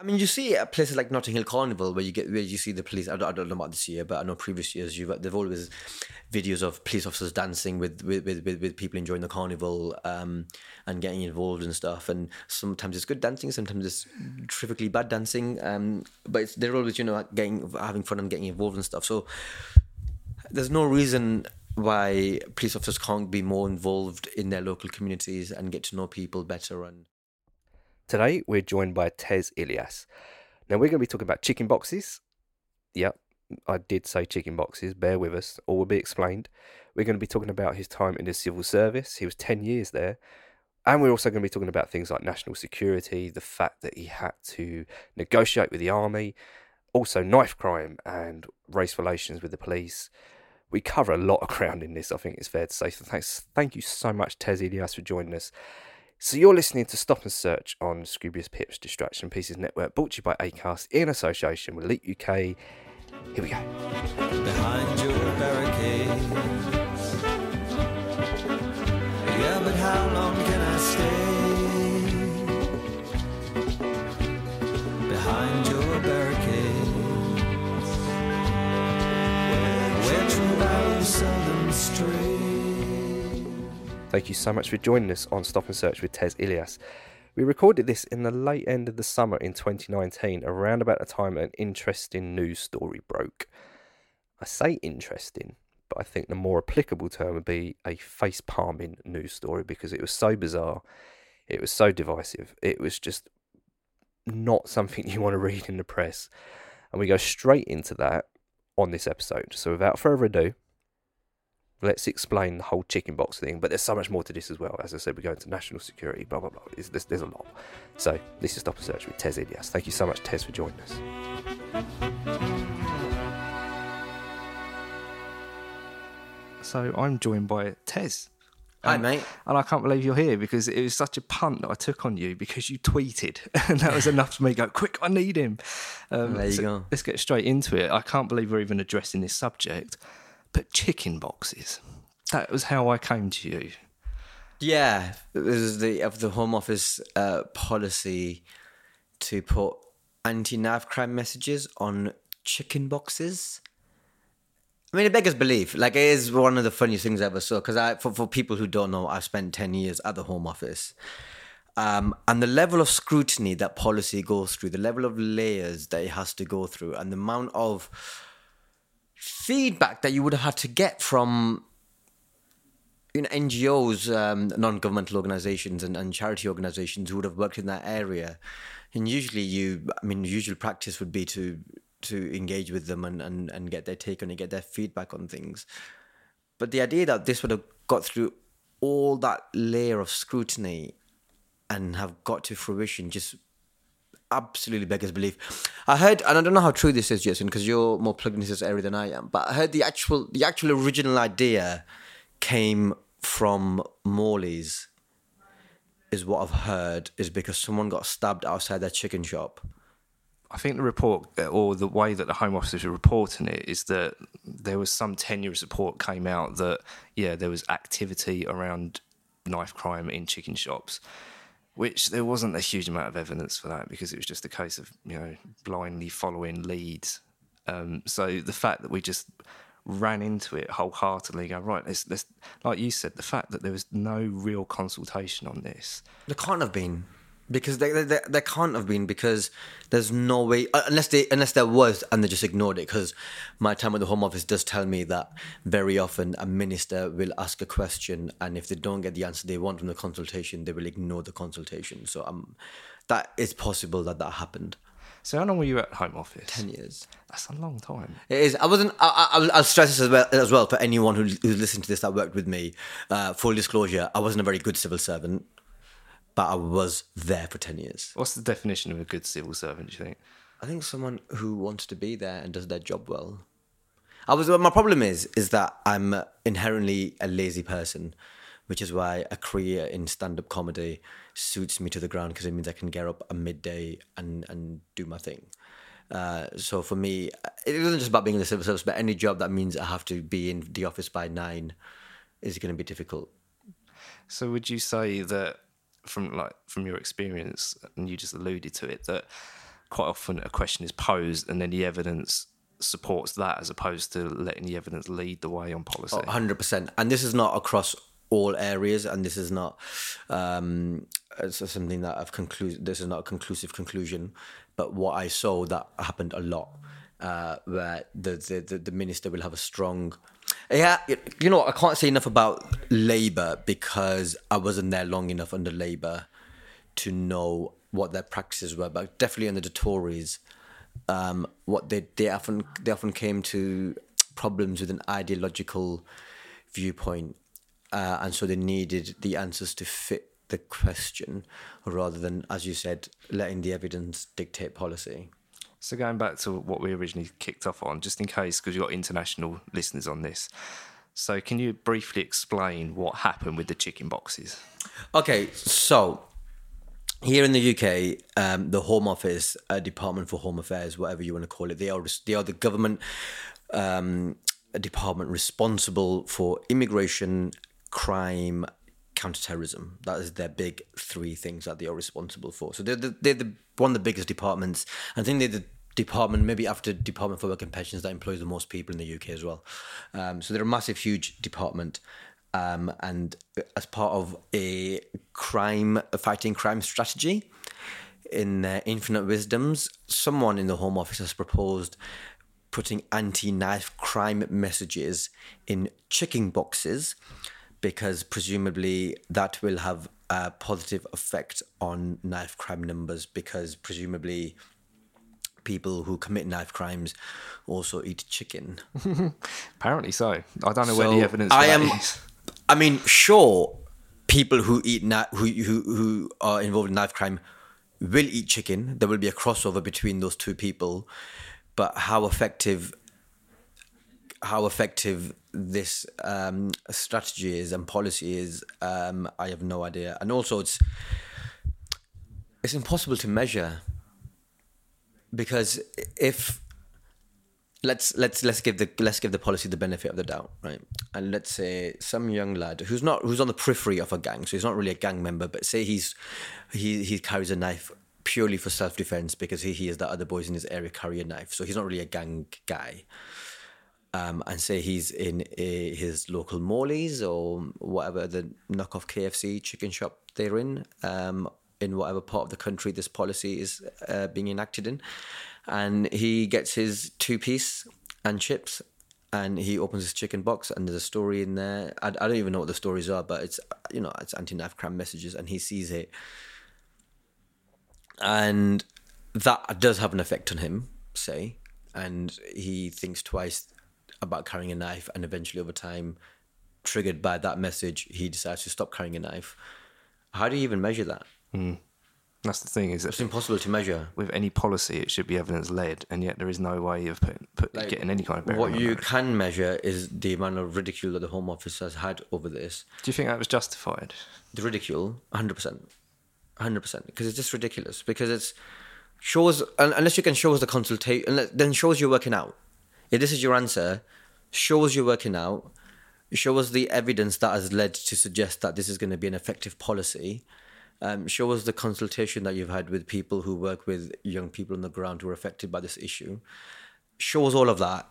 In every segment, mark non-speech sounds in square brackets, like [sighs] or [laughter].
I mean, you see at places like Notting Hill Carnival where you get where you see the police. I don't, I don't know about this year, but I know previous years you've they've always videos of police officers dancing with with, with, with, people enjoying the carnival um, and getting involved and stuff. And sometimes it's good dancing, sometimes it's terrifically bad dancing. Um, but they're always you know getting having fun and getting involved and stuff. So there's no reason why police officers can't be more involved in their local communities and get to know people better and Today, we're joined by Tez Ilyas. Now, we're going to be talking about chicken boxes. Yep, I did say chicken boxes, bear with us, all will be explained. We're going to be talking about his time in the civil service. He was 10 years there. And we're also going to be talking about things like national security, the fact that he had to negotiate with the army, also knife crime and race relations with the police. We cover a lot of [laughs] ground in this, I think it's fair to say. So thanks, thank you so much, Tez Ilyas, for joining us. So you're listening to Stop and Search on Scroobius Pip's Distraction Pieces Network, brought to you by ACAST in association with Elite UK. Here we go. behind your barricade. Yeah, but how long can I stay behind your? Where true values seldom stray. Thank you so much for joining us on Stop and Search with Tez Ilyas. We recorded this in the late end of the summer in 2019, around about the time an interesting news story broke. I say interesting, but I think the more applicable term would be a face palming news story because it was so bizarre, it was so divisive, it was just not something [laughs] you want to read in the press. And we go straight into that on this episode. So without further ado, let's explain the whole chicken box thing. But there's so much more to this as well. As I said, we go into national security, blah, blah, blah. There's, there's, there's a lot. So this is Stop and Search with Tez Ilyas. Thank you so much, Tez, for joining us. So I'm joined by Tez. Hi, Um, mate. And I can't believe you're here because it was such a punt that I took on you because you tweeted. [laughs] And that was enough for me to go, quick, I need him. Um, There you so go. Let's get straight into it. I can't believe we're even addressing this subject. But chicken boxes. That was how I came to you. Yeah, it was the of the Home Office uh, policy to put anti-knife crime messages on chicken boxes. I mean, it beggars belief. Like, it is one of the funniest things I ever saw. Because I, for, for people who don't know, I've spent ten years at the Home Office, um, and the level of scrutiny that policy goes through, the level of layers that it has to go through, and the amount of feedback that you would have had to get from you know, NGOs, um, non-governmental organizations and, and charity organizations who would have worked in that area. And usually you, I mean, usual practice would be to to engage with them and, and, and get their take on it, get their feedback on things. But the idea that this would have got through all that layer of scrutiny and have got to fruition just absolutely beggars belief. I heard, and I don't know how true this is, Jason, because you're more plugged into this area than I am. But I heard the actual, the actual original idea came from Morley's. Is what I've heard is because someone got stabbed outside their chicken shop. I think the report, or the way that the Home Office are reporting it, is that there was some tenuous report came out that, yeah, there was activity around knife crime in chicken shops, which there wasn't a huge amount of evidence for that because it was just a case of, you know, blindly following leads. Um, so the fact that we just ran into it wholeheartedly. Go right, let's let's like you said, the fact that there was no real consultation on this. There can't have been because they, there, there can't have been because there's no way uh, unless they unless there was and they just ignored it because my time at the home office does tell me that very often a minister will ask a question and if they don't get the answer they want from the consultation they will ignore the consultation so um that is possible that that happened So how long were you at Home Office? 10 years That's a long time. It is. I wasn't. I, I, I'll- I'll stress this as well, as well for anyone who, who's listening to this that worked with me. Uh, full disclosure: I wasn't a very good civil servant, but I was there for ten years. What's the definition of a good civil servant? Do you think? I think someone who wants to be there and does their job well. I was. My problem is, is that I'm inherently a lazy person, which is why a career in stand-up comedy suits me to the ground because it means I can get up at midday and and do my thing. Uh, so for me, it isn't just about being in the civil service, but any job that means I have to be in the office by nine is going to be difficult. So would you say that from like from your experience, and you just alluded to it, that quite often a question is posed and then the evidence supports that as opposed to letting the evidence lead the way on policy. Hundred percent. And this is not across all areas, and this is not um, something that I've concluded. This is not a conclusive conclusion, but what I saw that happened a lot, uh, where the the the minister will have a strong. Yeah, you know, I can't say enough about Labour because I wasn't there long enough under Labour to know what their practices were, but definitely under the Tories, um, what they they often they often came to problems with an ideological viewpoint, uh, and so they needed the answers to fit the question, rather than, as you said, letting the evidence dictate policy. So going back to what we originally kicked off on, just in case, because you've got international listeners on this. So can you briefly explain what happened with the chicken boxes? Okay, so here in the UK, um, the Home Office, uh, Department for Home Affairs, whatever you want to call it, they are they are the government um, department responsible for immigration, crime, counterterrorism. That is their big three things that they are responsible for. So they're the, they're the, one of the biggest departments. I think they're the department, maybe after Department for Work and Pensions, that employs the most people in the UK as well. Um, so they're a massive, huge department. Um, and as part of a crime fighting crime strategy, in their infinite wisdoms, someone in the Home Office has proposed putting anti-knife crime messages in chicken boxes because presumably that will have a positive effect on knife crime numbers because presumably people who commit knife crimes also eat chicken. [laughs] Apparently so. I don't know where the evidence I am. is. I mean, sure, people who eat kni- who who who are involved in knife crime will eat chicken. There will be a crossover between those two people, but how effective how effective this um, strategy is and policy is, um, I have no idea. And also, it's it's impossible to measure because if let's let's let's give the let's give the policy the benefit of the doubt, right? And let's say some young lad who's not who's on the periphery of a gang, so he's not really a gang member, but say he's he he carries a knife purely for self defense because he hears that other boys in his area carry a knife, so he's not really a gang guy. Um, and say he's in a, his local Morley's or whatever the knockoff KFC chicken shop they're in, um, in whatever part of the country this policy is uh, being enacted in, and he gets his two piece and chips, and he opens his chicken box, and there's a story in there. I, I don't even know what the stories are, but it's you know it's anti knife crime messages, and he sees it, and that does have an effect on him, say, and he thinks twice about carrying a knife, and eventually over time, triggered by that message, he decides to stop carrying a knife. How do you even measure that? Hmm. That's the thing is It's impossible to measure. with any policy it should be evidence led, and yet there is no way of put, put, Like, getting any kind of What you can measure is the amount of ridicule that the Home Office has had over this. Do you think that was justified? The ridicule, 100%. 100%. Because it's just ridiculous. Because it's shows, unless you can show us the consultation, then shows you're working out. If this is your answer, show us you're working out, show us the evidence that has led to suggest that this is going to be an effective policy. Um, show us the consultation that you've had with people who work with young people on the ground who are affected by this issue. Show us all of that,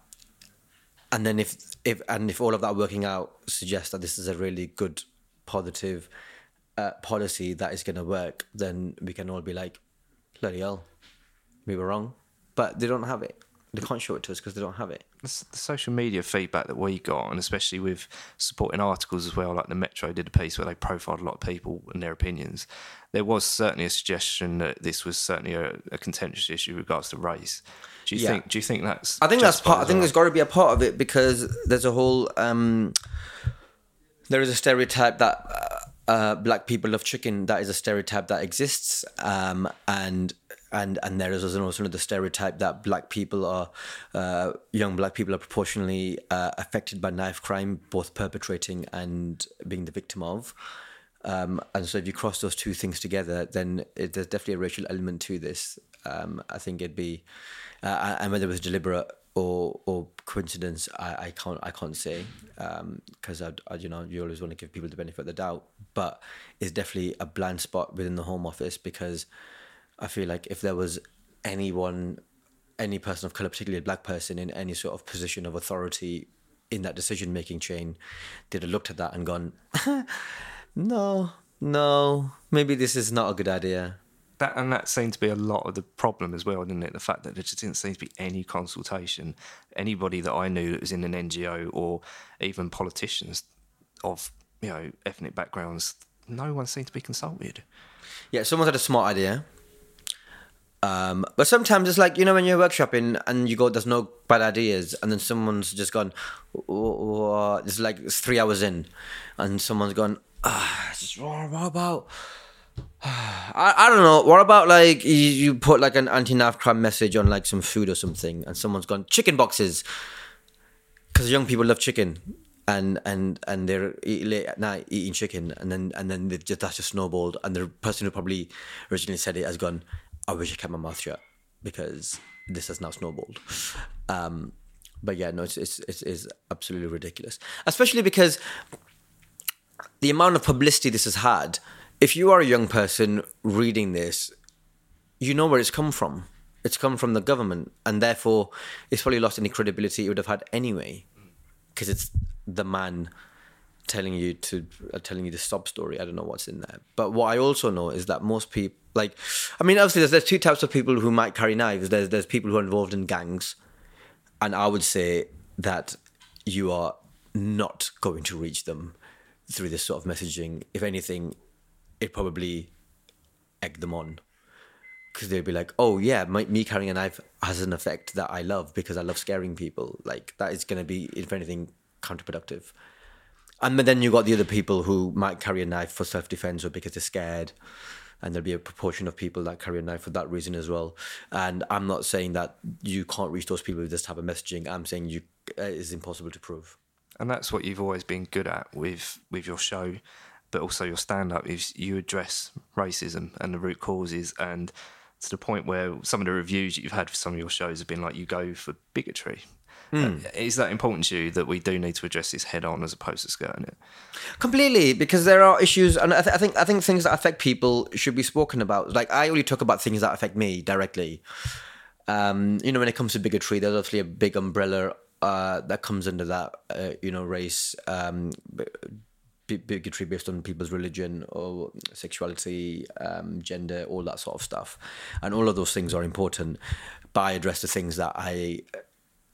and then if if and if all of that working out suggests that this is a really good positive uh, policy that is going to work, then we can all be like, bloody hell, we were wrong. But they don't have it. They can't show it to us because they don't have it. the, the social media feedback that we got, and especially with supporting articles as well, like the Metro did a piece where they profiled a lot of people and their opinions. There was certainly a suggestion that this was certainly a, a contentious issue with regards to race. Do you Yeah. think? Do you think that's? I think that's part. I think well? there's got to be a part of it because there's a whole. Um, there is a stereotype that uh, uh, black people love chicken. That is a stereotype that exists, um, and and and there is also another stereotype that black people are, uh, young black people are proportionally uh, affected by knife crime, both perpetrating and being the victim of. Um, and so if you cross those two things together, then it, there's definitely a racial element to this. Um, I think it'd be, uh, and whether it was deliberate or or coincidence, I, I can't I can't say because I, I you know you always want to give people the benefit of the doubt, but it's definitely a blind spot within the Home Office because I feel like if there was anyone, any person of color, particularly a black person in any sort of position of authority in that decision making chain, they'd have looked at that and gone, [laughs] no, no, maybe this is not a good idea. That and that seemed to be a lot of the problem as well, didn't it? The fact that there just didn't seem to be any consultation. Anybody that I knew that was in an NGO or even politicians of you know ethnic backgrounds, no one seemed to be consulted. Yeah, someone's had a smart idea. Um, but sometimes it's like you know when you're workshopping and you go, "There's no bad ideas," and then someone's just gone. "Wha- It's like it's three hours in, and someone's gone. Ah, just, what about? [sighs] I, I don't know. What about like you, you put like an anti-knife crime message on like some food or something, and someone's gone chicken boxes because young people love chicken. And, and and they're eat late at night eating chicken, and then and then they've just, that's just snowballed. And the person who probably originally said it has gone, I wish I kept my mouth shut because this has now snowballed. Um, but yeah, no, it's, it's it's it's absolutely ridiculous, especially because the amount of publicity this has had. If you are a young person reading this, you know where it's come from. It's come from the government, and therefore, it's probably lost any credibility it would have had anyway, because it's the man telling you to uh, telling you the sob story. I don't know what's in there, but what I also know is that most people, like, I mean, obviously, there's, there's two types of people who might carry knives. There's there's people who are involved in gangs, and I would say that you are not going to reach them through this sort of messaging. If anything, it probably egg them on because they'd be like, "Oh yeah, my, me carrying a knife has an effect that I love because I love scaring people. Like that is going to be, if anything, counterproductive." And then you've got the other people who might carry a knife for self defense or because they're scared, and there'll be a proportion of people that carry a knife for that reason as well. And I'm not saying that you can't reach those people with this type of messaging. I'm saying you uh, it's impossible to prove. and that's what you've always been good at with with your show but also your stand up is you address racism and the root causes and to the point where some of the reviews that you've had for some of your shows have been like you go for bigotry Uh, is that important to you that we do need to address this head on as opposed to skirting it Completely, because there are issues, and I, th- I think I think things that affect people should be spoken about. Like I only talk about things that affect me directly. Um, you know, when it comes to bigotry, there's obviously a big umbrella uh, that comes under that. Uh, you know, race, um, bigotry based on people's religion or sexuality, um, gender, all that sort of stuff, and all of those things are important. But I address the things that I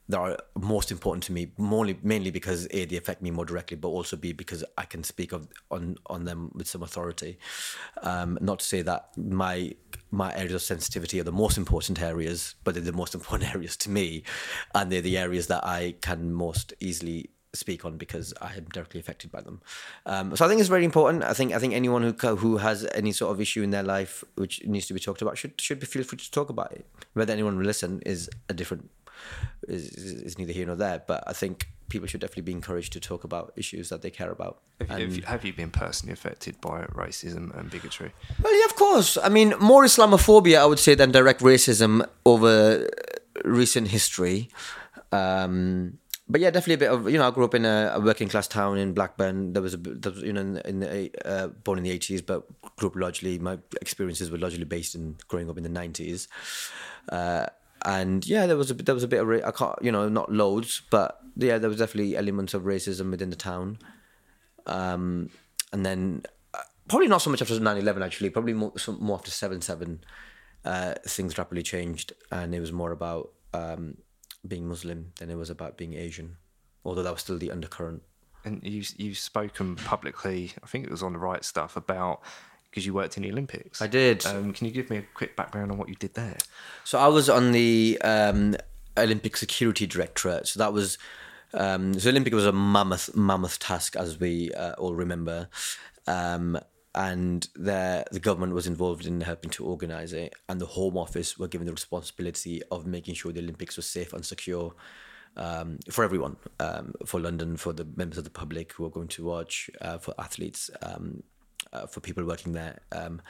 that are most important to me, mainly mainly because a they affect me more directly, but also b because I can speak of on on them with some authority. Um, not to say that my my areas of sensitivity are the most important areas, but they're the most [laughs] important areas to me, and they're the areas that I can most easily speak on because I am directly affected by them. Um, so I think it's very important. I think I think anyone who who has any sort of issue in their life which needs to be talked about should should be feel free to talk about it. Whether anyone will listen is a different is, is neither here nor there. But I think people should definitely be encouraged to talk about issues that they care about. have, have, And- you, have you been personally affected by racism and bigotry Well, yeah, of course. I mean, more Islamophobia, I would say, than direct racism over recent history. Um, but yeah, definitely a bit of you know. I grew up in a, a working class town in Blackburn. There was a bit- there was, you know in, in the uh, born in the eighties, but grew up largely. My experiences were largely based in growing up in the nineties. Uh, and yeah, there was a there was a bit of I can't you know not loads, but yeah, there was definitely elements of racism within the town. Um, and then uh, probably not so much after 9-11 actually, probably more some, more after seven seven, uh, things rapidly changed, and it was more about um, being Muslim than it was about being Asian, although that was still the undercurrent. And you you've spoken publicly. I think it was on the right stuff about because you worked in the Olympics. I did. Um, can you give me a quick background on what you did there? So I was on the um, Olympic Security Directorate. So that was um, so Olympic was a mammoth mammoth task, as we uh, all remember, um, and the the government was involved in helping to organise it, and the Home Office were given the responsibility of making sure the Olympics were safe and secure. Um, for everyone, um, for London, for the members of the public who are going to watch, uh, for athletes, um, uh, for people working there. Um,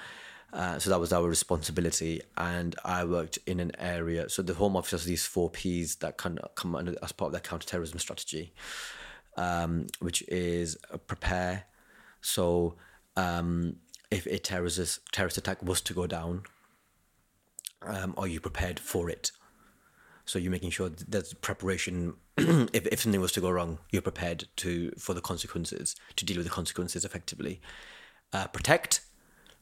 uh, so that was our responsibility, and I worked in an area. So the Home Office has these four Ps that can come under as part of their counterterrorism strategy, um, which is uh, prepare. So um, if a terrorist terrorist attack was to go down, um, are you prepared for it? So you're making sure that there's preparation. [clears throat] if, if something was to go wrong, you're prepared to for the consequences to deal with the consequences effectively. Uh, protect,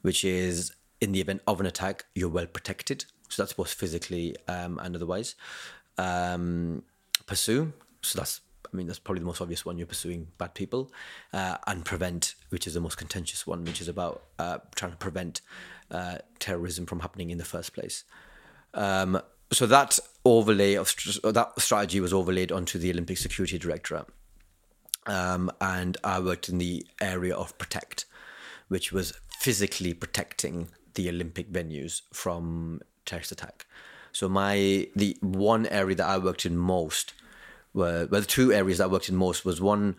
which is in the event of an attack, you're well protected. So that's both physically um, and otherwise. Um, pursue. So that's I mean that's probably the most obvious one. You're pursuing bad people, uh, and prevent, which is the most contentious one, which is about uh, trying to prevent uh, terrorism from happening in the first place. Um, so that overlay of that strategy was overlaid onto the Olympic Security Directorate, um, and I worked in the area of protect, which was physically protecting the Olympic venues from terrorist attack. So my the one area that I worked in most were well the two areas that I worked in most was one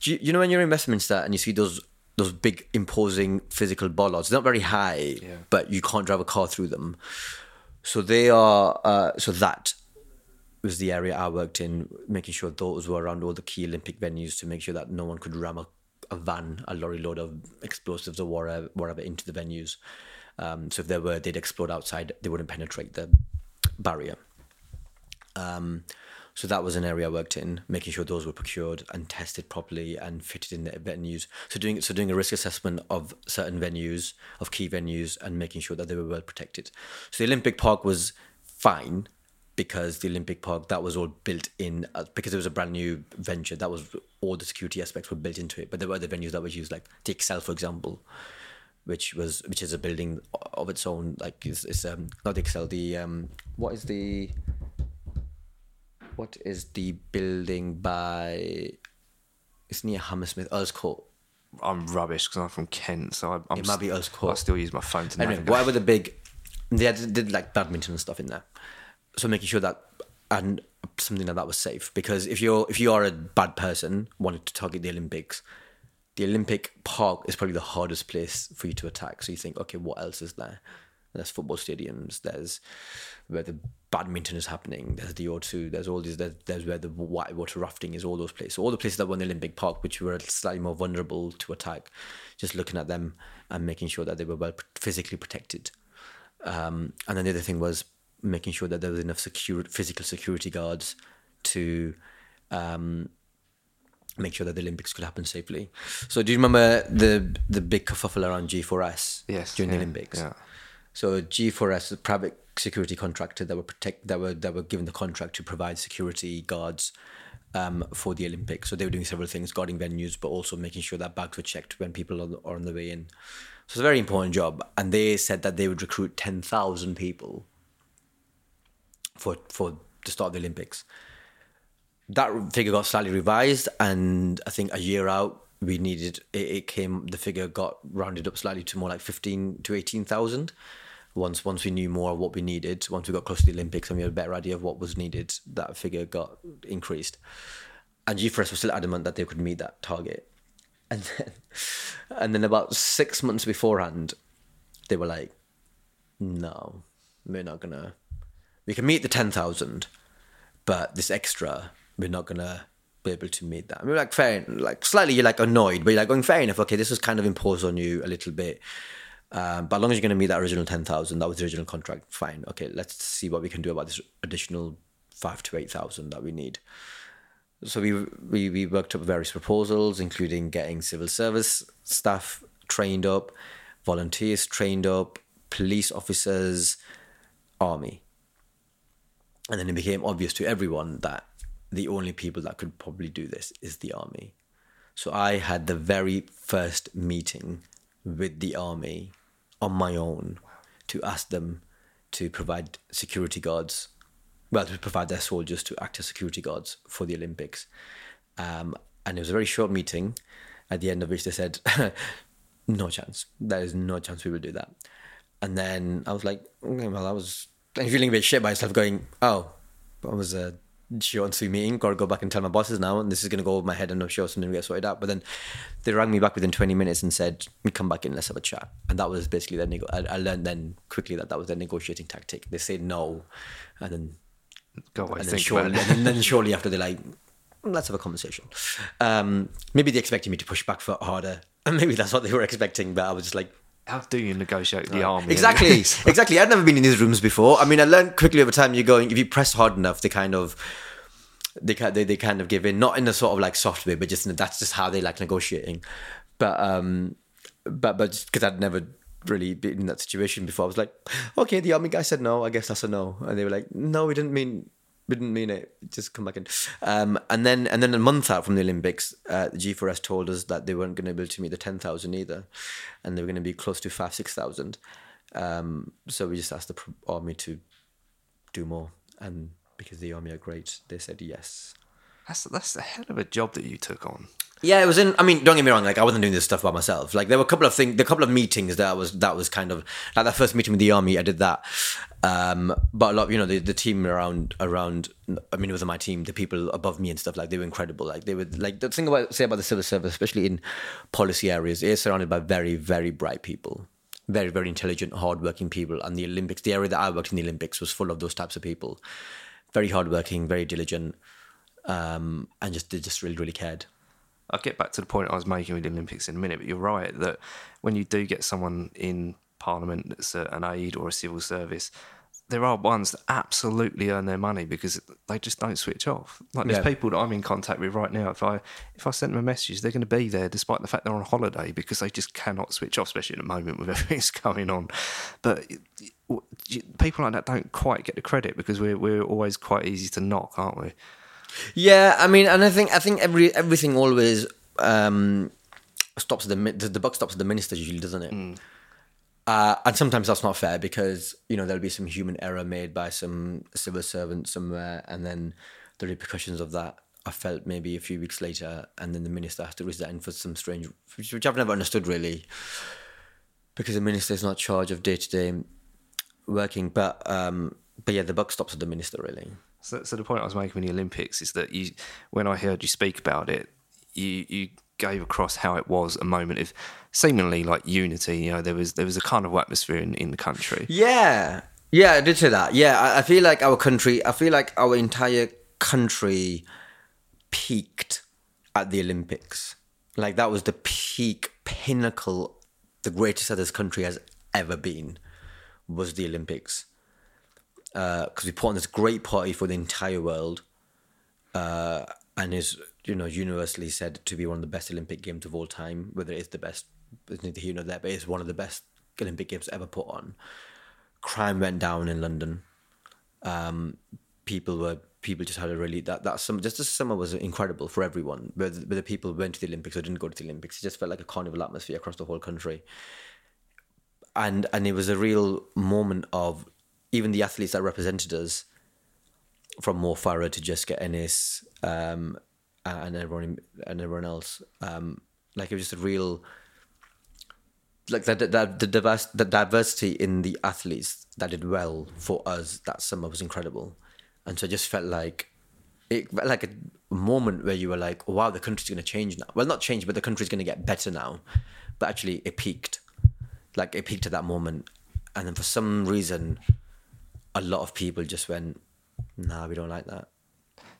do you, you know when you're in Westminster and you see those those big imposing physical bollards they're not very high but you can't drive a car through them so they are uh, so that was the area I worked in making sure those were around all the key Olympic venues to make sure that no one could ram a, a van a lorry load of explosives or whatever, whatever into the venues um, so if there were they'd explode outside they wouldn't penetrate the barrier um, so that was an area I worked in, making sure those were procured and tested properly and fitted in the venues. So doing so doing a risk assessment of certain venues, of key venues, and making sure that they were well protected. So the Olympic Park was fine because the Olympic Park that was all built in uh, because it was a brand new venture. That was all the security aspects were built into it. But there were other venues that were used, like the Excel, for example, which was which is a building of its own. Like it's, it's um not the Excel. The um what is the what is the building by? It's near Hammersmith, Earls Court. I'm rubbish because I'm from Kent, so I, I'm It might be st- Earls Court. I still use my phone to Anyway, navigate. whatever the big, they did like badminton and stuff in there, so making sure that and something like that was safe because if you're if you are a bad person wanting to target the Olympics, the Olympic Park is probably the hardest place for you to attack. So you think, okay, what else is there? There's football stadiums. There's where the badminton is happening. There's the O2. There's all these. There's, there's where the whitewater rafting is. All those places. So all the places that were in the Olympic Park, which were slightly more vulnerable to attack, just looking at them and making sure that they were well physically protected. Um, and then the other thing was making sure that there was enough secure, physical security guards to um, make sure that the Olympics could happen safely. So do you remember the the big kerfuffle around G4S Yes, during yeah, the Olympics? yeah. So G4S, a private security contractor that were protect that were that were given the contract to provide security guards um, for the Olympics. So they were doing several things, guarding venues, but also making sure that bags were checked when people are, are on the way in. So it's a very important job. And they said that they would recruit ten thousand people for for the start of the Olympics. That figure got slightly revised, and I think a year out, we needed it, it came. The figure got rounded up slightly to more like fifteen to eighteen thousand. Once once we knew more of what we needed, once we got close to the Olympics and we had a better idea of what was needed, that figure got increased. And G4S was still adamant that they could meet that target. And then, [laughs] and then about six months beforehand, they were like, "No, we're not gonna. We can meet the ten thousand, but this extra, we're not gonna be able to meet that." I mean, like fair, like slightly, you're like annoyed, but you're like going fair enough. Okay, this was kind of imposed on you a little bit, Um, but as long as you're going to meet that original 10,000, that was the original contract, fine. Okay, let's see what we can do about this additional five to 8,000 that we need. So we, we, we worked up various proposals, including getting civil service staff trained up, volunteers trained up, police officers, army. And then it became obvious to everyone that the only people that could probably do this is the army. So I had the very first meeting with the army on my own to ask them to provide security guards, well, to provide their soldiers to act as security guards for the Olympics. Um, and it was a very short meeting, at the end of which they said, [laughs] no chance. There is no chance we will do that. And then I was like, okay, well, I was feeling a bit shit by myself, going, oh, I was a short and sweet meeting. Got to go back and tell my bosses now, and this is going to go over my head, and I'm sure something will get sorted out. But then they rang me back within 20 minutes and said, come back in, let's have a chat. And that was basically the nego- I, I learned then quickly that that was their negotiating tactic. They say no, and then Go away, and then, shortly, and then shortly after they're like, let's have a conversation. Um, maybe they expected me to push back for harder, and [laughs] maybe that's what they were expecting. But I was just like, How do you negotiate with the army? exactly, [laughs] exactly. I'd never been in these rooms before. I mean, I learned quickly over time. You're going if you press hard enough, they kind of. They, they they kind of give in, not in a sort of like soft way, but just in, that's just how they like negotiating. But um, but but because I'd never really been in that situation before, I was like, okay, the army guy said no, I guess that's a no, and they were like, no, we didn't mean didn't mean it. Just come back in. Um, and then and then a month out from the Olympics, uh, the G4S told us that they weren't going to be able to meet the ten thousand either, and they were going to be close to five six thousand. Um, so we just asked the army to do more, and because the army are great, they said yes. That's that's a hell of a job that you took on. Yeah, it was in. I mean, don't get me wrong. Like, I wasn't doing this stuff by myself. Like, there were a couple of things, the couple of meetings that was that was kind of like that first meeting with the army. I did that, um, but a lot, you know, the, the team around around. I mean, it wasn't my team. The people above me and stuff like they were incredible. Like, they were like the thing about say about the civil service, especially in policy areas, is surrounded by very very bright people, very very intelligent, hardworking people. And the Olympics, the area that I worked in the Olympics, was full of those types of people. Very hardworking, very diligent, um, and just they just really really cared. I'll get back to the point I was making with the Olympics in a minute, but you're right that when you do get someone in Parliament that's an aide or a civil service, there are ones that absolutely earn their money because they just don't switch off. Like there's Yeah. people that I'm in contact with right now. If I if I send them a message, they're going to be there despite the fact they're on holiday because they just cannot switch off, especially at the moment with [laughs] everything's that's going on. But people like that don't quite get the credit because we're we're always quite easy to knock, aren't we? Yeah, I mean, and I think I think every everything always um, stops the, the the buck stops at the minister usually, doesn't it? Uh, and sometimes that's not fair because you know there'll be some human error made by some civil servant somewhere, and then the repercussions of that are felt maybe a few weeks later, and then the minister has to resign for some strange, which which I've never understood really, because the minister is not charged of day to day working. But um, but yeah, the buck stops at the minister really. So, so the point I was making in the Olympics is that you, when I heard you speak about it, you you gave across how it was a moment of seemingly like unity. You know, there was there was a kind of atmosphere in, in the country. Yeah, yeah, I did say that. Yeah, I, I feel like our country, I feel like our entire country peaked at the Olympics. Like that was the peak pinnacle, the greatest that this country has ever been, was the Olympics. Because we put on this great party for the entire world, uh, and is you know universally said to be one of the best Olympic games of all time. Whether it's the best, is neither here nor there, but it's one of the best Olympic games ever put on crime went down in London. Um, people were people just had a really that that summer just this summer was incredible for everyone. Whether, whether people went to the Olympics or didn't go to the Olympics, it just felt like a carnival atmosphere across the whole country. And and it was a real moment of even the athletes that represented us, from Mo Farah to Jessica Ennis, um, and everyone and everyone else. Um, like it was just a real like the, the, the, diverse, the diversity in the athletes that did well for us that summer was incredible. And so I just felt like it like a moment where you were like, wow, the country's going to change now. Well, not change, but the country's going to get better now. But actually, it peaked. Like it peaked at that moment. And then for some reason, a lot of people just went, nah, we don't like that.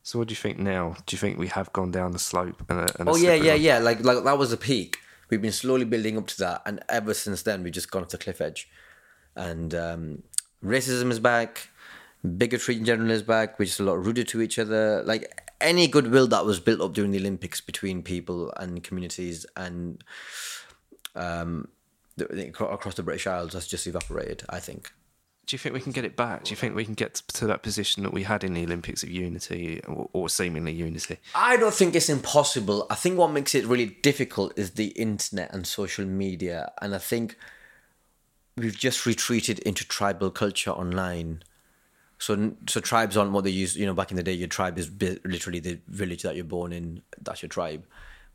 So what do you think now? Do you think we have gone down the slope? And, a, and Oh yeah, yeah, yeah. Like like that was a peak. we've been slowly building up to that, and ever since then, we've just gone off the cliff edge. And um, racism is back, bigotry in general is back. We're just a lot ruder to each other. Like any goodwill that was built up during the Olympics between people and communities and um, the- across the British Isles has just evaporated. I think. Do you think we can get it back? Do you think we can get to that position that we had in the Olympics of unity or, or seemingly unity? I don't think it's impossible. I think what makes it really difficult is the internet and social media, and I think we've just retreated into tribal culture online. So, so tribes aren't what they used. You know, back in the day, your tribe is literally the village that you're born in. That's your tribe.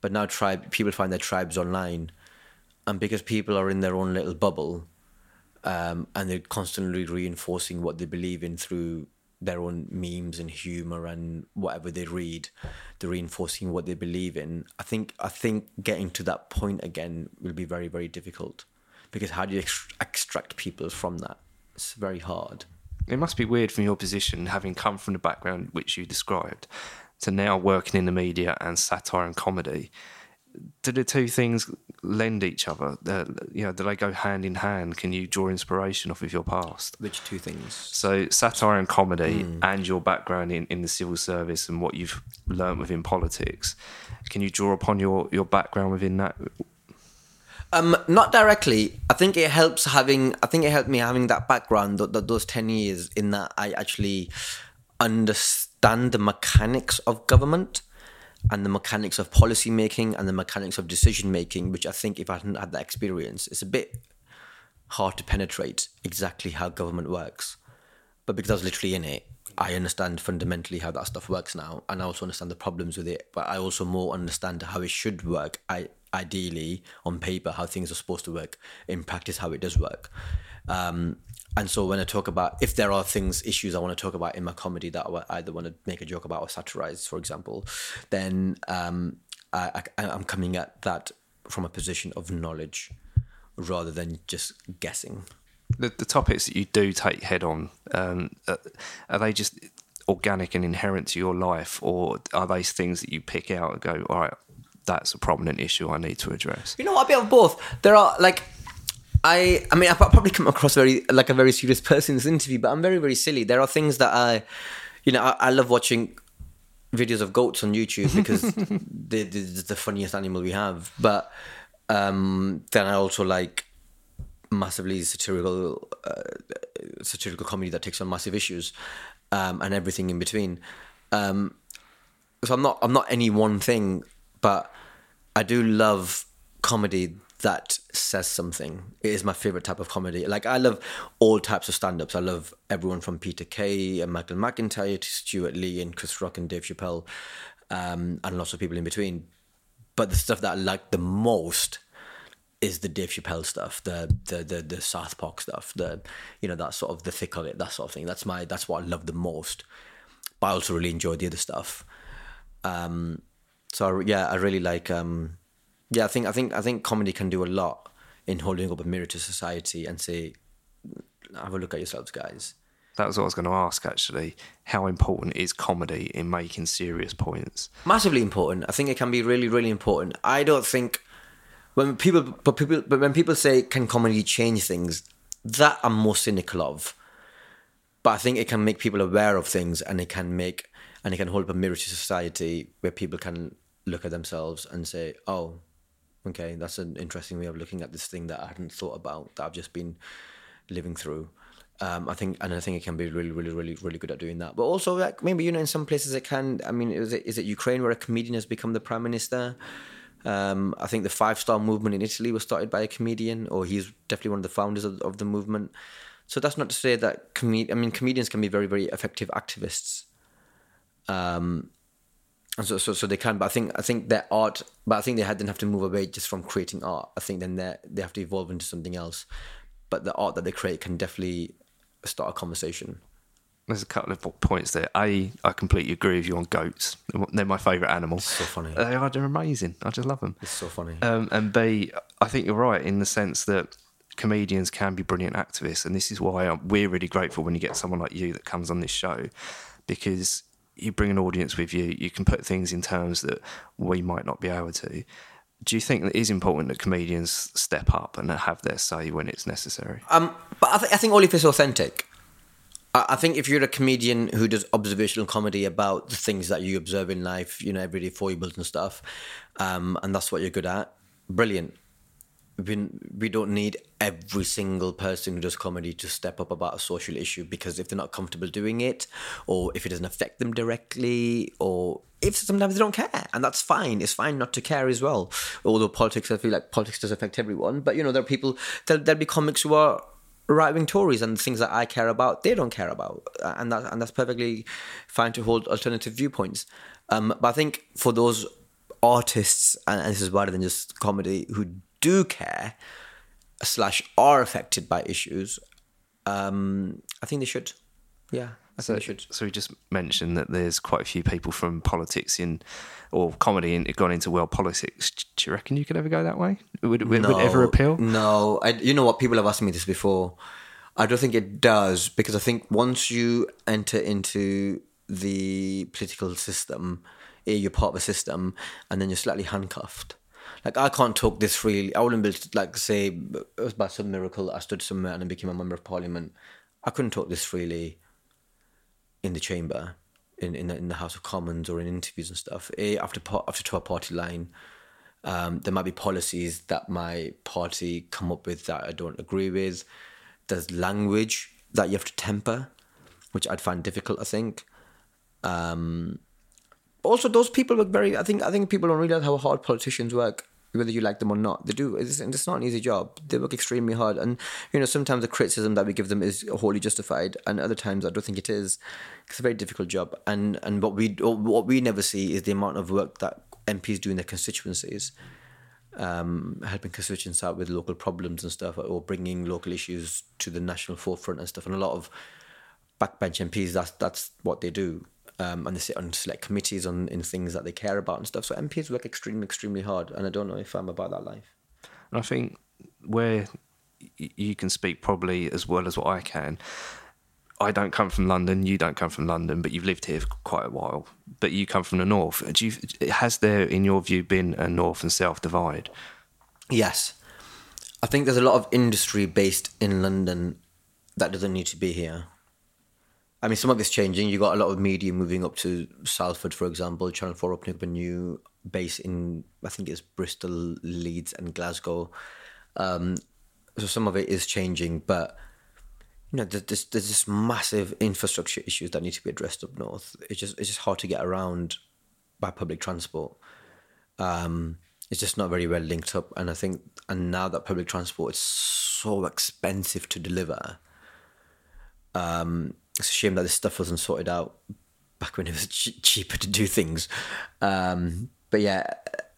But now, tribe people find their tribes online, and because people are in their own little bubble, um, and they're constantly reinforcing what they believe in through their own memes and humor and whatever they read. They're reinforcing what they believe in. I think I think getting to that point again will be very very difficult because how do you ex- extract people from that? It's very hard. It must be weird from your position, having come from the background which you described, to now working in the media and satire and comedy. Do the two things lend each other? Uh, you know, do they go hand in hand? Can you draw inspiration off of your past? Which two things? So satire and comedy, and your background in, in the civil service and what you've learnt within politics. Can you draw upon your, your background within that? Um, not directly. I think it helps having. I think it helped me having that background, th- th- those ten years, in that I actually understand the mechanics of government and the mechanics of policy making and the mechanics of decision making. Which I think, if I hadn't had that experience, it's a bit hard to penetrate exactly how government works. But because I was literally in it, I understand fundamentally how that stuff works now, and I also understand the problems with it. But I also more understand how it should work. I ideally on paper how things are supposed to work, in practice how it does work. Um, and so when I talk about if there are things issues I want to talk about in my comedy that I either want to make a joke about or satirize, for example, then um, I, I, I'm coming at that from a position of knowledge rather than just guessing. the, the topics that you do take head on, um, uh, are they just organic and inherent to your life, or are those things that you pick out and go, all right, that's a prominent issue I need to address? You know, a bit of both. There are like, I, I mean, I probably come across very like a very serious person in this interview, but I'm very, very silly. There are things that I, you know, I, I love watching videos of goats on YouTube because [laughs] they're, they're the funniest animal we have. But um, then I also like massively satirical, uh, satirical comedy that takes on massive issues, um, and everything in between. Um, so I'm not I'm not any one thing, but I do love comedy that says something. It is my favorite type of comedy. Like I love all types of stand-ups. I love everyone from Peter Kay and Michael McIntyre to Stewart Lee and Chris Rock and Dave Chappelle, um, and lots of people in between. But the stuff that I like the most is the Dave Chappelle stuff, the the the the South Park stuff, the you know that sort of the thick of it, that sort of thing. That's my that's what I love the most. But I also really enjoy the other stuff. Um, so I, yeah, I really like. Um, yeah, I think I think I think comedy can do a lot in holding up a mirror to society and say, have a look at yourselves, guys. That was what I was going to ask actually. How important is comedy in making serious points? Massively important. I think it can be really really important. I don't think when people but people but when people say can comedy change things, that I'm more cynical of. But I think it can make people aware of things and it can make and it can hold up a mirror to society where people can look at themselves and say, Oh, okay, that's an interesting way of looking at this thing that I hadn't thought about that I've just been living through. Um, I think, and I think it can be really, really, really, really good at doing that. But also, like maybe you know, in some places it can. I mean, is it is it Ukraine where a comedian has become the prime minister? Um, I think the Five Star Movement in Italy was started by a comedian, or he's definitely one of the founders of, of the movement. So that's not to say that comed- I mean, comedians can be very, very effective activists. Um, so, so, so they can. But I think, I think their art. But I think they had then have to move away just from creating art. I think then they they have to evolve into something else. But the art that they create can definitely start a conversation. There's a couple of points there. A, I completely agree with you on goats. They're my favourite animal. So funny. They are. They're amazing. I just love them. It's so funny. Um, and B, I think you're right in the sense that comedians can be brilliant activists, and this is why we're really grateful when you get someone like you that comes on this show, because you bring an audience with you. You can put things in terms that we might not be able to. do you think it is important that comedians step up and have their say when it's necessary? Um, but I, th- I think only if it's authentic. I, I think if you're a comedian who does observational comedy about the things that you observe in life, you know, everyday foibles and stuff, um, and that's what you're good at, brilliant. We, we don't need every single person who does comedy to step up about a social issue because if they're not comfortable doing it, or if it doesn't affect them directly, or if sometimes they don't care, and that's fine. It's fine not to care as well. Although politics, I feel like politics does affect everyone. But you know, there are people. There'll, there'll be comics who are right wing Tories, and the things that I care about, they don't care about, and that and that's perfectly fine to hold alternative viewpoints. Um, but I think for those artists, and, and this is wider than just comedy, who do care slash are affected by issues, um, I think they should. Yeah, I think So, they should. so we just mentioned that there's quite a few people from politics in, or comedy in, gone into world politics. Do you reckon you could ever go that way? Would, would, would ever appeal? No, I, you know what? People have asked me this before. I don't think it does because I think once you enter into the political system, eh, you're part of a system, and then you're slightly handcuffed. Like I can't talk this freely. I wouldn't be able to, like say it was by some miracle I stood somewhere and I became a member of parliament. I couldn't talk this freely in the chamber, in in the, in the House of Commons or in interviews and stuff. Eh, after after to a party line, um, there might be policies that my party come up with that I don't agree with. There's language that you have to temper, which I'd find difficult. I think. Um, also, those people work very. I think. I think people don't realize how hard politicians work, whether you like them or not. They do. It's, it's not an easy job. They work extremely hard, and you know sometimes the criticism that we give them is wholly justified, and other times I don't think it is. It's a very difficult job, and and what we what we never see is the amount of work that MPs do in their constituencies um, helping constituents out with local problems and stuff, or bringing local issues to the national forefront and stuff. And a lot of backbench MPs, that's that's what they do, um, and they sit on select committees on in things that they care about and stuff. So MPs work extremely, extremely hard, and I don't know if I'm about that life. And I think where you can speak probably as well as what I can. I don't come from London. You don't come from London, but you've lived here for quite a while. But you come from the north. Do you, has there, in your view, been a north and south divide? Yes, I think there's a lot of industry based in London that doesn't need to be here. I mean, some of it's changing. You got a lot of media moving up to Salford, for example. Channel Four opening up a new base in, I think it's Bristol, Leeds, and Glasgow. Um, so some of it is changing, but you know, there's this, there's this massive infrastructure issues that need to be addressed up north. It's just it's just hard to get around by public transport. Um, it's just not very well linked up, and I think and now that public transport is so expensive to deliver, um, it's a shame that this stuff wasn't sorted out back when it was [laughs] ch- cheaper to do things. Um, but yeah,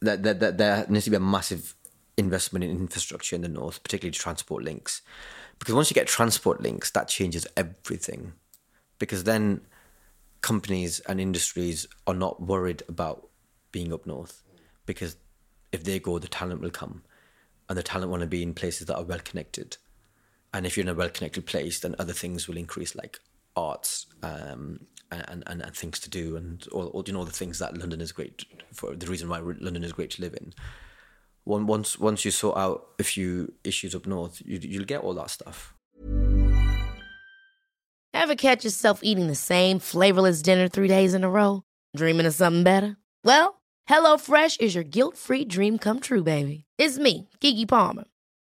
there, there, needs to be a massive investment in infrastructure in the north, particularly transport links, because once you get transport links, that changes everything. Because then companies and industries are not worried about being up north, because if they go, the talent will come, and the talent want to be in places that are well connected and if you're in a well connected place, then other things will increase, like arts um, and, and and things to do, and all, all you know the things that London is great for. The reason why London is great to live in. Once once you sort out a few issues up north, you, you'll get all that stuff. Ever catch yourself eating the same flavorless dinner three days in a row? Dreaming of something better? Well, HelloFresh is your guilt free dream come true, baby. It's me, Keke Palmer.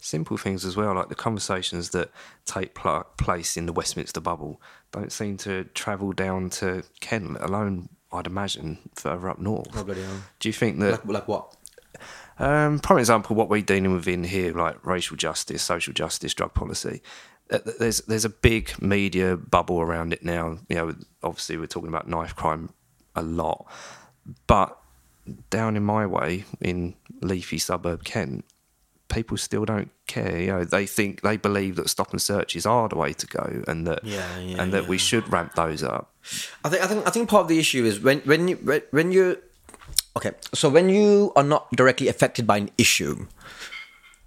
Simple things as well, like the conversations that take pl- place in the Westminster bubble, don't seem to travel down to Kent, let alone, I'd imagine, further up north. Oh, bloody hell. Do you think that Like, like what? Um, prime example, what we're dealing with in here, like racial justice, social justice, drug policy. uh, There's there's a big media bubble around it now. You know, obviously we're talking about knife crime a lot, but down in my way in leafy suburb Kent, people still don't care. You know, they think they believe that stop and searches are the way to go, and that Yeah, yeah, and that we should ramp those up. I think I think I think part of the issue is when when you when you okay. So when you are not directly affected by an issue,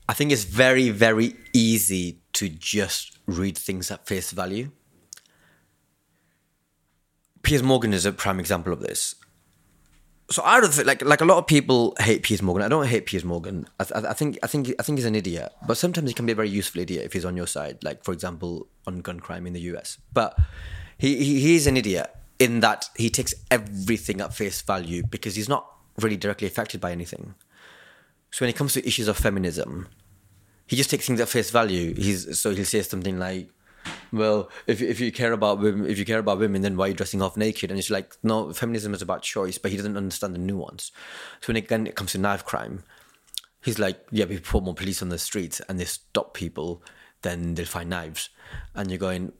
I think it's very very easy to just read things at face value. Piers Morgan is a prime example of this. So I don't think like like a lot of people hate Piers Morgan. I don't hate Piers Morgan. I, I think I think I think he's an idiot, but sometimes he can be a very useful idiot if he's on your side. Like for example, on gun crime in the US. But he, he he's an idiot in that he takes everything at face value because he's not really directly affected by anything. So when it comes to issues of feminism, he just takes things at face value. He's so he'll say something like, "Well, if if you care about women, if you care about women, then why are you dressing half naked?" And it's like, no, feminism is about choice, but he doesn't understand the nuance. So when again it comes to knife crime, he's like, "Yeah, we put more police on the streets and they stop people, then they'll find knives," and you're going,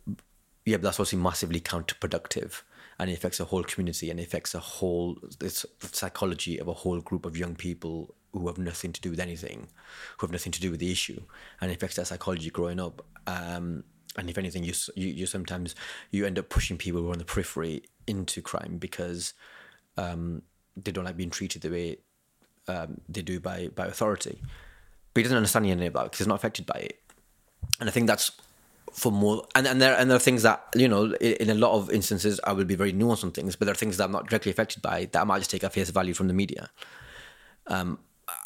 "Yeah, but that's also massively counterproductive." And it affects a whole community and it affects a whole this psychology of a whole group of young people who have nothing to do with anything, who have nothing to do with the issue, and it affects their psychology growing up. Um, and if anything, you, you you sometimes you end up pushing people who are on the periphery into crime because um, they don't like being treated the way um, they do by by authority. But he doesn't understand any of that because he's not affected by it. And I think that's for more. And, and there and there are things that you know in, in a lot of instances I will be very nuanced on things, but there are things that I'm not directly affected by that I might just take at face value from the media. Um,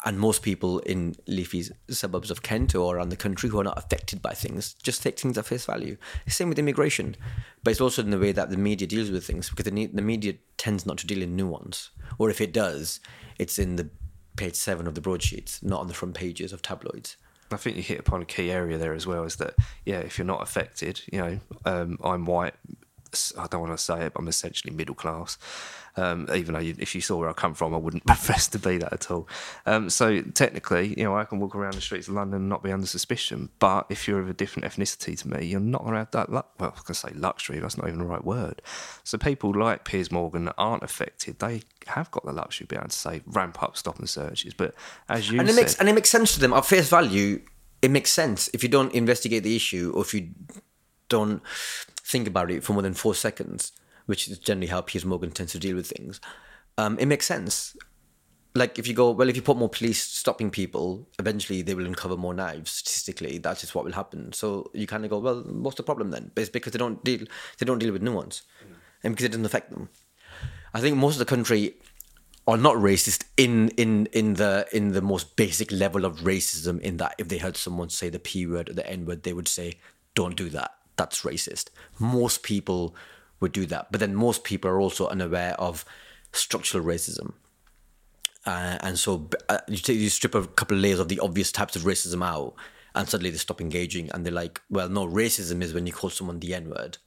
and most people in leafy suburbs of Kent or around the country who are not affected by things just take things at face value. Same with immigration, but it's also in the way that the media deals with things because the, the media tends not to deal in nuance, or if it does, it's in the page seven of the broadsheets, not on the front pages of tabloids. I think you hit upon a key area there as well. Is that yeah? If you're not affected, you know, um, I'm white. I don't want to say it, but I'm essentially middle class. Um, even though you, if you saw where I come from, I wouldn't [laughs] profess to be that at all. Um, so technically, you know, I can walk around the streets of London and not be under suspicion. But if you're of a different ethnicity to me, you're not going to have that. Lu- well, I to say luxury. That's not even the right word. So people like Piers Morgan that aren't affected, they have got the luxury of being able to say ramp up stop and searches. But as you and it said, makes and it makes sense to them at face value. It makes sense if you don't investigate the issue or if you don't think about it for more than four seconds, which is generally how Piers Morgan tends to deal with things. Um, it makes sense. Like if you go, well, if you put more police stopping people, eventually they will uncover more knives. Statistically, that's just what will happen. So you kind of go, well, what's the problem then? But it's because they don't deal, they don't deal with nuance, and because it doesn't affect them. I think most of the country are not racist in in in the in the most basic level of racism. In that, if they heard someone say the p word or the n word, they would say, "Don't do that. That's racist." Most people would do that, but then most people are also unaware of structural racism. Uh, and so uh, you, take, you strip a couple of layers of the obvious types of racism out, and suddenly they stop engaging, and they're like, "Well, no, racism is when you call someone the N word."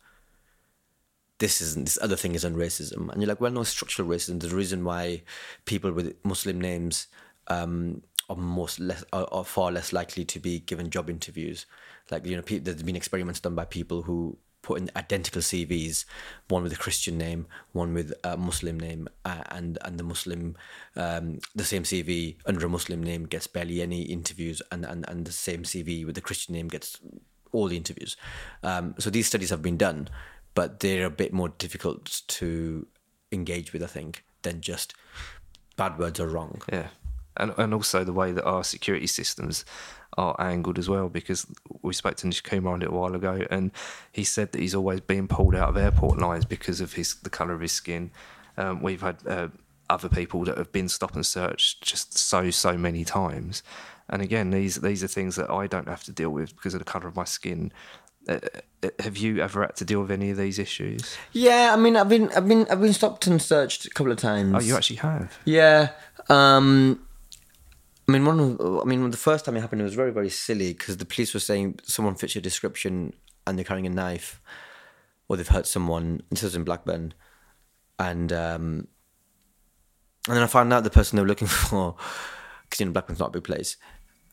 This isn't. This other thing isn't racism, and you're like, "Well, no, structural racism." A reason why people with Muslim names um, are most less are, are far less likely to be given job interviews. Like you know, pe- there's been experiments done by people who put in identical CVs, one with a Christian name, one with a Muslim name, uh, and and the Muslim, um, the same CV under a Muslim name gets barely any interviews, and and, and the same CV with the Christian name gets all the interviews. Um, so these studies have been done, but they're a bit more difficult to engage with, I think, than just bad words are wrong. Yeah, and and also the way that our security systems are angled as well because we spoke to Nish Kumar a little while ago and he said that he's always been pulled out of airport lines because of his the colour of his skin. Um, we've had uh, other people that have been stop and searched just so so many times, and again these these are things that I don't have to deal with because of the colour of my skin. Uh, uh, have you ever had to deal with any of these issues? Yeah, I mean, I've been, I've been, I've been stopped and searched a couple of times. Oh, you actually have. Yeah. Um, I mean, one. Of, I mean, the first time it happened, it was very, very silly because the police were saying someone fits your description and they're carrying a knife, or they've hurt someone. This was in Blackburn, and um, and then I found out the person they were looking [laughs] for, because you know Blackburn's not a big place,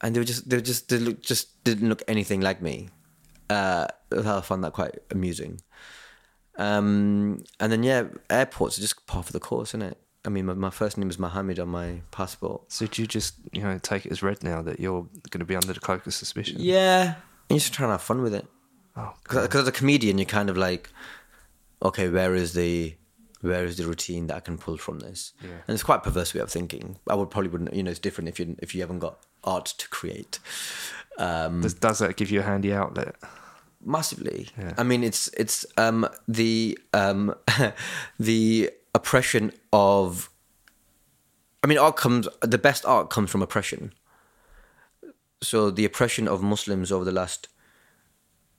and they were just, they were just, they look, just didn't look anything like me. Uh, I found that quite amusing. Um, and then yeah, airports are just part of the course, isn't it? I mean, my, my first name is Mohammed on my passport. So do you just you know take it as read now that you're going to be under the cloak of suspicion? Yeah, You're just trying to have fun with it. Oh, Because as a comedian, you're kind of like, okay, where is the where is the routine that I can pull from this? Yeah. And it's quite a perverse way of thinking. I would probably wouldn't, you know, it's different if you if you haven't got art to create. Um, does, does that give you a handy outlet? massively. Yeah. I mean, it's it's um, the um, [laughs] the oppression of. I mean, art comes. The best art comes from oppression. So the oppression of Muslims over the last.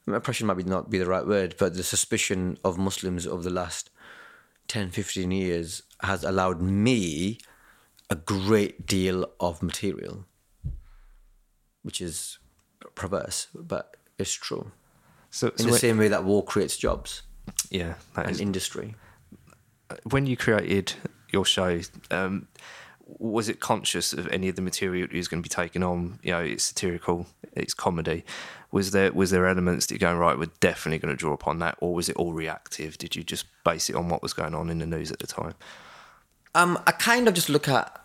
Oppression might be not be the right word, but the suspicion of Muslims over the last 10, 15 years has allowed me a great deal of material, which is perverse, but it's true So, in so the same way that war creates jobs yeah, and is- industry. When you created your show, um, was it conscious of any of the material you was going to be taking on? You know, it's satirical, it's comedy. Was there was there elements that you're going right? We're definitely going to draw upon that, or was it all reactive? Did you just base it on what was going on in the news at the time? Um, I kind of just look at.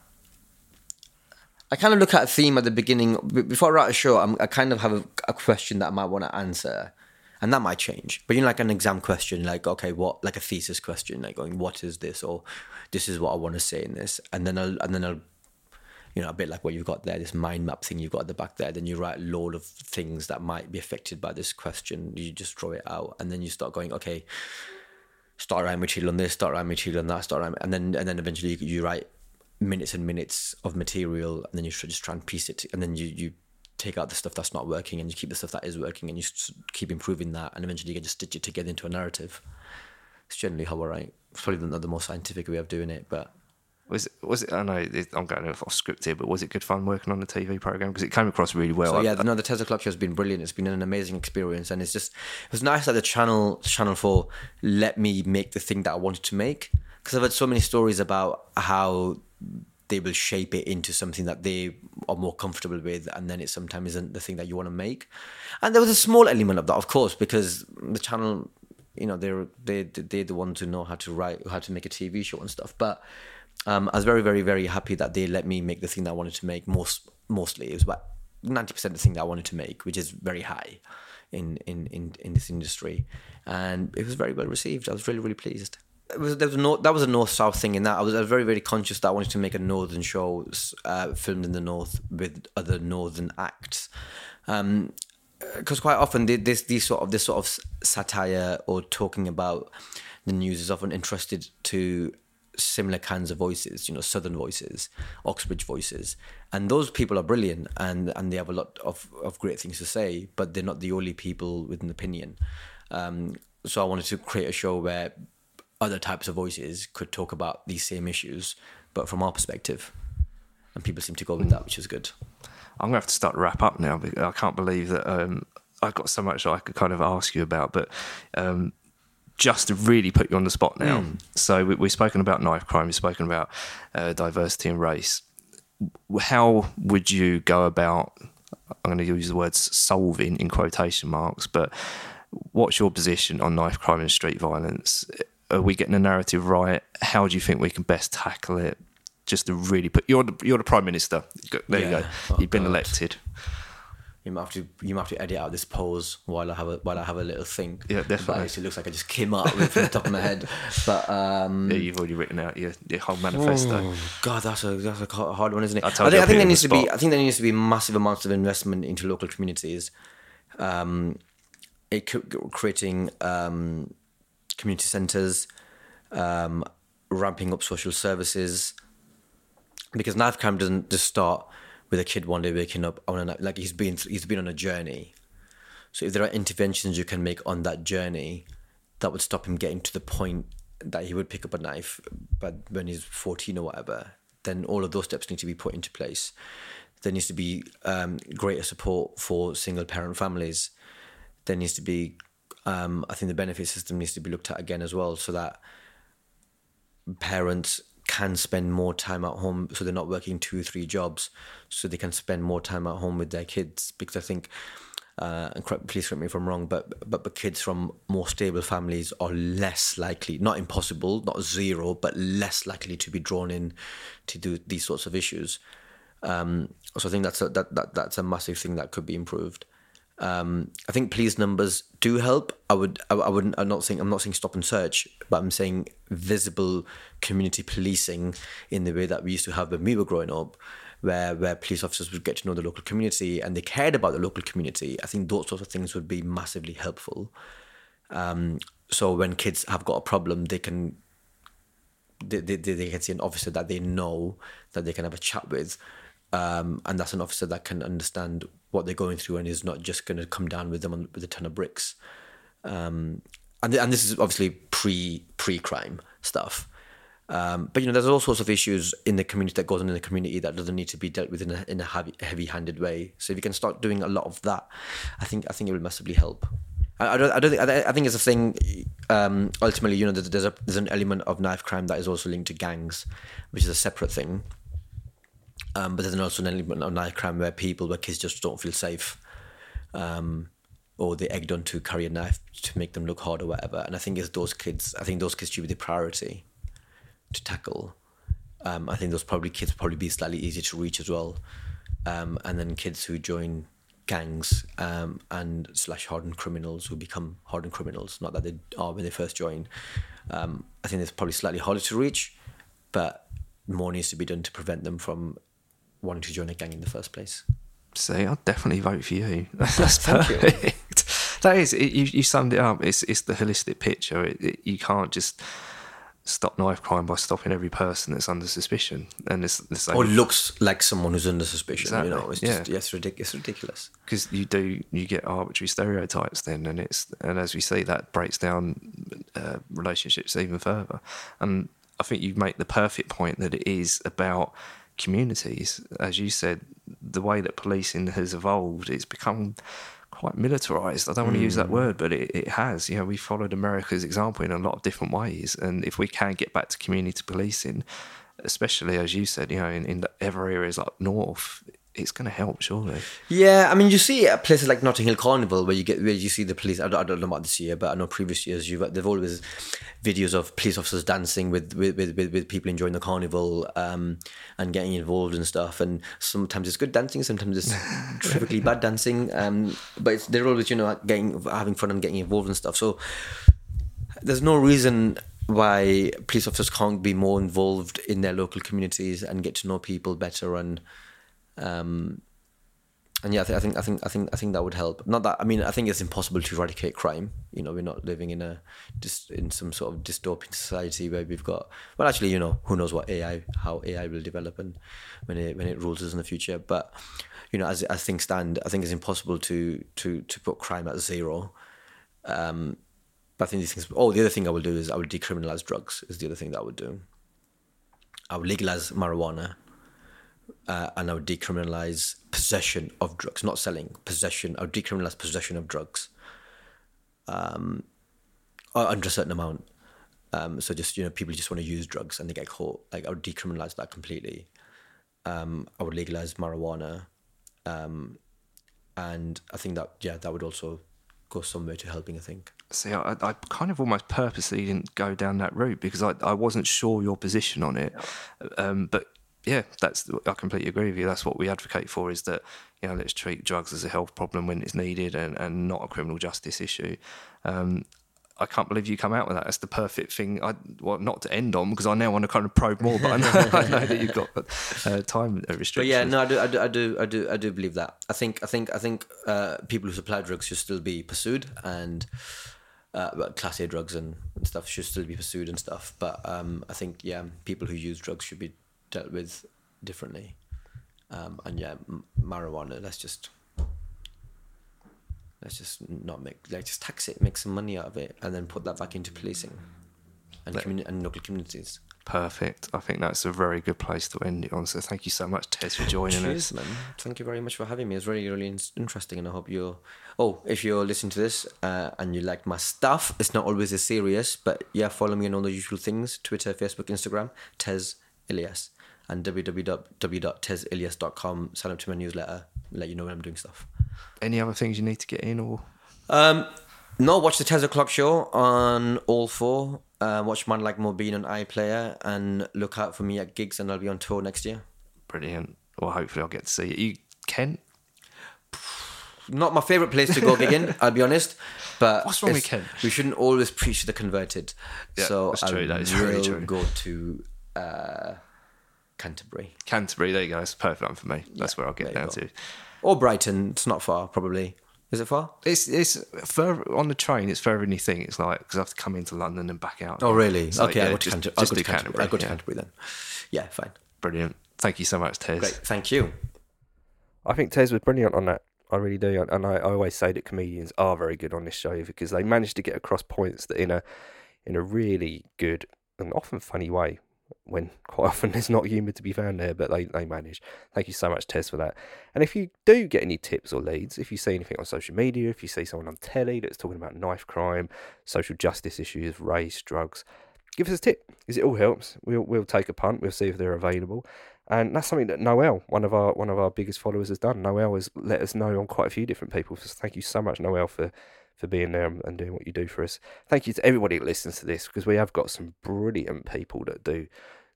I kind of look at a theme at the beginning before I write a show. I'm, I kind of have a, a question that I might want to answer, and that might change. But you know, like an exam question, like okay, what, like a thesis question, like going, what is this, or this is what I want to say in this, and then I'll, and then I'll, you know, a bit like what you've got there, this mind map thing you've got at the back there. Then you write a load of things that might be affected by this question. You just draw it out, and then you start going, okay, start writing material on this, start writing material on that, start writing, and then and then eventually you, you write minutes and minutes of material, and then you tr- just try and piece it, and then you you take out the stuff that's not working, and you keep the stuff that is working, and you keep improving that, and eventually you can just stitch it together into a narrative. It's generally how I write. It's probably not the most scientific way of doing it, but Was it, was it? I know I'm going off script here, but was it good fun working on the TV program because it came across really well? So I- yeah, no, the Tez O'Clock Show has been brilliant. It's been an amazing experience, and it's just it was nice that the channel Channel Four let me make the thing that I wanted to make because I've heard so many stories about how they will shape it into something that they are more comfortable with, and then it sometimes isn't the thing that you want to make. And there was a small element of that, of course, because the channel, you know, they're they they're the ones who know how to write, how to make a TV show and stuff, but. Um, I was very, very, very happy that they let me make the thing that I wanted to make. Most, mostly, it was about ninety percent of the thing that I wanted to make, which is very high in in in, in this industry, and it was very well received. I was really, really pleased. Was, there was no, that was a north south thing in that I was, I was very, very conscious that I wanted to make a northern show uh, filmed in the north with other northern acts. Um, because quite often this these sort of this sort of satire or talking about the news is often interested to similar kinds of voices, you know, southern voices, Oxbridge voices, and those people are brilliant and and they have a lot of of great things to say, but they're not the only people with an opinion. Um, so I wanted to create a show where other types of voices could talk about these same issues, but from our perspective, and people seem to go with that, which is good. I'm gonna have to start to wrap up now. Because I can't believe that um, I've got so much I could kind of ask you about, but um, just to really put you on the spot now. So we, we've spoken about knife crime. We've spoken about uh, diversity and race. How would you go about? I'm going to use the words solving in quotation marks, but what's your position on knife crime and street violence? Are we getting the narrative right? How do you think we can best tackle it? Just to really put you're the, you're the prime minister. There you go. Oh, You've been God. elected. You might have to you might have to edit out this pause while I have a while I have a little think. Yeah, But definitely. It looks like I just came up with it from the top of my head. [laughs] But um, Yeah, you've already written out your, your whole manifesto. God, that's a that's a hard one, isn't it? I I, think, I think there needs the to be. I think there needs to be massive amounts of investment into local communities. Um, it creating um, community centres, um, ramping up social services, because knife crime doesn't just start with a kid one day waking up on a like he's been he's been on a journey. So if there are interventions you can make on that journey, that would stop him getting to the point that he would pick up a knife, but when he's fourteen or whatever, then all of those steps need to be put into place. There needs to be um, greater support for single parent families. There needs to be, um, I think, the benefit system needs to be looked at again as well, so that parents can spend more time at home so they're not working two three jobs so they can spend more time at home with their kids because i think uh, and correct, please correct me if I'm wrong, but, but but kids from more stable families are less likely, not impossible, not zero, but less likely to be drawn in to do these sorts of issues. Um, so I think that's a that, that that's a massive thing that could be improved. Um, I think police numbers do help. I would, I, I wouldn't. I'm not saying I'm not saying stop and search, but I'm saying visible community policing in the way that we used to have when we were growing up, where where police officers would get to know the local community and they cared about the local community. I think those sorts of things would be massively helpful. Um, so when kids have got a problem, they can they, they, they can see an officer that they know that they can have a chat with um, and that's an officer that can understand what they're going through and is not just going to come down with them on, with a ton of bricks um, and, and this is obviously pre pre crime stuff um, but you know there's all sorts of issues in the community that goes on in the community that doesn't need to be dealt with in a, in a heavy heavy handed way so if you can start doing a lot of that I think I think it will massively help I, I don't. I don't think. I, I think it's a thing. Um, ultimately, you know, there's, there's a there's an element of knife crime that is also linked to gangs, which is a separate thing. Um, but there's also an element of knife crime where people, where kids just don't feel safe, um, or they're egged on to carry a knife to make them look hard or whatever. And I think it's those kids. I think those kids should be the priority to tackle. Um, I think those probably kids probably be slightly easier to reach as well. Um, and then kids who join gangs um, and slash hardened criminals who become hardened criminals, not that they are when they first join. Um, I think it's probably slightly harder to reach, but more needs to be done to prevent them from wanting to join a gang in the first place. See, I'll definitely vote for you. [laughs] That's perfect. That is, it, you, you summed it up. It's it's the holistic picture. It, it, you can't just stop knife crime by stopping every person that's under suspicion. And it's the same Or it looks like someone who's under suspicion. You know, Exactly, it's just yeah. yeah, it's, ridic- it's ridiculous. because you do you get arbitrary stereotypes then, and it's and as we see that breaks down uh, relationships even further. And I think you make the perfect point that it is about communities, as you said. The way that policing has evolved, it's become quite militarized. I don't want to use that mm. word, but it, it has. You know, we followed America's example in a lot of different ways, and if we can get back to community policing, especially as you said, you know, in, in the ever areas like north, it's going to help surely. Yeah, I mean, you see at places like Notting Hill Carnival where you get where you see the police. I don't, I don't know about this year, but I know previous years you've they've always videos of police officers dancing with with, with, with, people enjoying the carnival um, and getting involved and stuff. And sometimes it's good dancing, sometimes it's [laughs] terrifically bad dancing. Um, but it's, they're always you know getting having fun and getting involved and stuff. So there's no reason why police officers can't be more involved in their local communities and get to know people better and um, and yeah, I, th- I think I think I think I think that would help. Not that I mean, I think it's impossible to eradicate crime. You know, we're not living in a just in some sort of dystopian society where we've got. Well, actually, you know, who knows what AI, how AI will develop and when it when it rules us in the future. But you know, as as things stand, I think it's impossible to to to put crime at zero. Um, but I think these things. Oh, the other thing I will do is I will decriminalize drugs. Is the other thing that I would do. I would legalize marijuana uh, and I would decriminalize possession of drugs, not selling, possession. I would decriminalize possession of drugs um, under a certain amount. Um, so just you know, people just want to use drugs and they get caught. Like I would decriminalize that completely. Um, I would legalize marijuana, um, and I think that yeah, that would also go some way to helping. I think. See, I, I kind of almost purposely didn't go down that route because I, I wasn't sure your position on it. Um, but yeah, that's I completely agree with you. That's what we advocate for is that you know let's treat drugs as a health problem when it's needed and, and not a criminal justice issue. Um, I can't believe you come out with that. That's the perfect thing. I well, not to end on because I now want to kind of probe more, but I know, [laughs] I know that you've got uh, time restrictions. But yeah, no, I do, I do, I do, I do, I do believe that. I think, I think, I think uh, people who supply drugs should still be pursued, and uh, class A drugs and, and stuff should still be pursued and stuff. But um, I think yeah, people who use drugs should be dealt with differently. Um, and yeah, m- marijuana. Let's just let's just not make like just tax it, make some money out of it, and then put that back into policing and communi- and local communities. Perfect. I think that's a very good place to end it on. So thank you so much, Tez, for joining Cheers, us. man. Thank you very much for having me. It's really, really in- interesting, and I hope you're. Oh, if you're listening to this uh, and you like my stuff, it's not always as serious, but yeah, follow me on all the usual things: Twitter, Facebook, Instagram, Tez Ilyas, and www.tezilyas.com. Sign up to my newsletter, let you know when I'm doing stuff. Any other things you need to get in, or Um, no, watch the Tez O'Clock Show on All Four. Uh, watch Man Like Mobeen on iPlayer, and look out for me at gigs, and I'll be on tour next year. brilliant? Well, hopefully I'll get to see you. You Kent? [sighs] not my favorite place to go gigging. [laughs] I'll be honest, but What's wrong with Kent? We shouldn't always preach to the converted. Yeah, so that's true, that is very true. go to uh, Canterbury Canterbury. There you go. That's a perfect one for me. That's where I'll get down go. to. or Brighton. It's not far, probably. Is it far? It's it's further on the train. It's further than you think. It's like because I have to come into London and back out. Oh, really? So, okay, yeah, I go to just- Canterbury. I'll just go do to Canterbury. I'll go to yeah. Canterbury then. Yeah, fine. Brilliant. Thank you so much, Tez. Great. Thank you. I think Tez was brilliant on that. I really do, and I, I always say that comedians are very good on this show because they manage to get across points that in a in a really good and often funny way. When [laughs] quite often there's not humour to be found there, but they, they manage. Thank you so much, Tez, for that. And if you do get any tips or leads, if you see anything on social media, if you see someone on telly that's talking about knife crime, social justice issues, race, drugs, give us a tip because it all helps. We'll we'll take a punt. We'll see if they're available, and that's something that Noel, one of our one of our biggest followers, has done. Noel has let us know on quite a few different people. So thank you so much, Noel, for for being there and doing what you do for us. Thank you to everybody that listens to this because we have got some brilliant people that do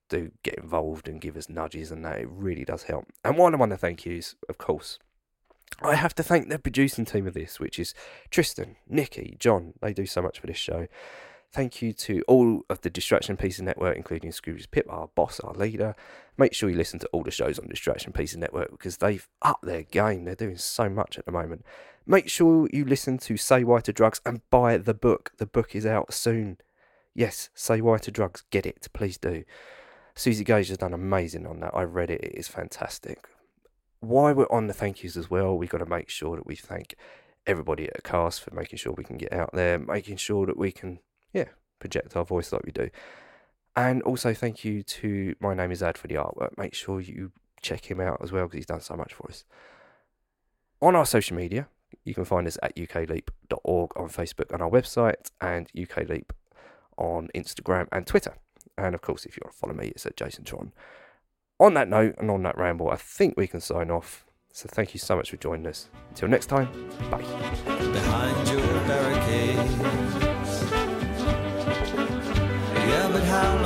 do get involved and give us nudges and that it really does help. And one of the thank yous, of course, I have to thank the producing team of this, which is Tristan, Nikki, John. They do so much for this show. Thank you to all of the Distraction Pieces Network, including Scroobius Pip, our boss, our leader. Make sure you listen to all the shows on Distraction Pieces Network because they've upped their game. They're doing so much at the moment. Make sure you listen to Say Why to Drugs and buy the book. The book is out soon. Yes, Say Why to Drugs. Get it, please do. Suzi Gage has done amazing on that. I read it, it is fantastic. While we're on the thank yous as well, we've got to make sure that we thank everybody at Cast for making sure we can get out there, making sure that we can, yeah, project our voice like we do. And also thank you to My Name is Ad for the artwork. Make sure you check him out as well because he's done so much for us. On our social media, you can find us at ukleap.org on Facebook and our website, and ukleap on Instagram and Twitter. And of course, if you want to follow me, it's at Jason Tron. On that note and on that ramble, I think we can sign off. So thank you so much for joining us. Until next time, bye. behind your barricades. Yeah, but how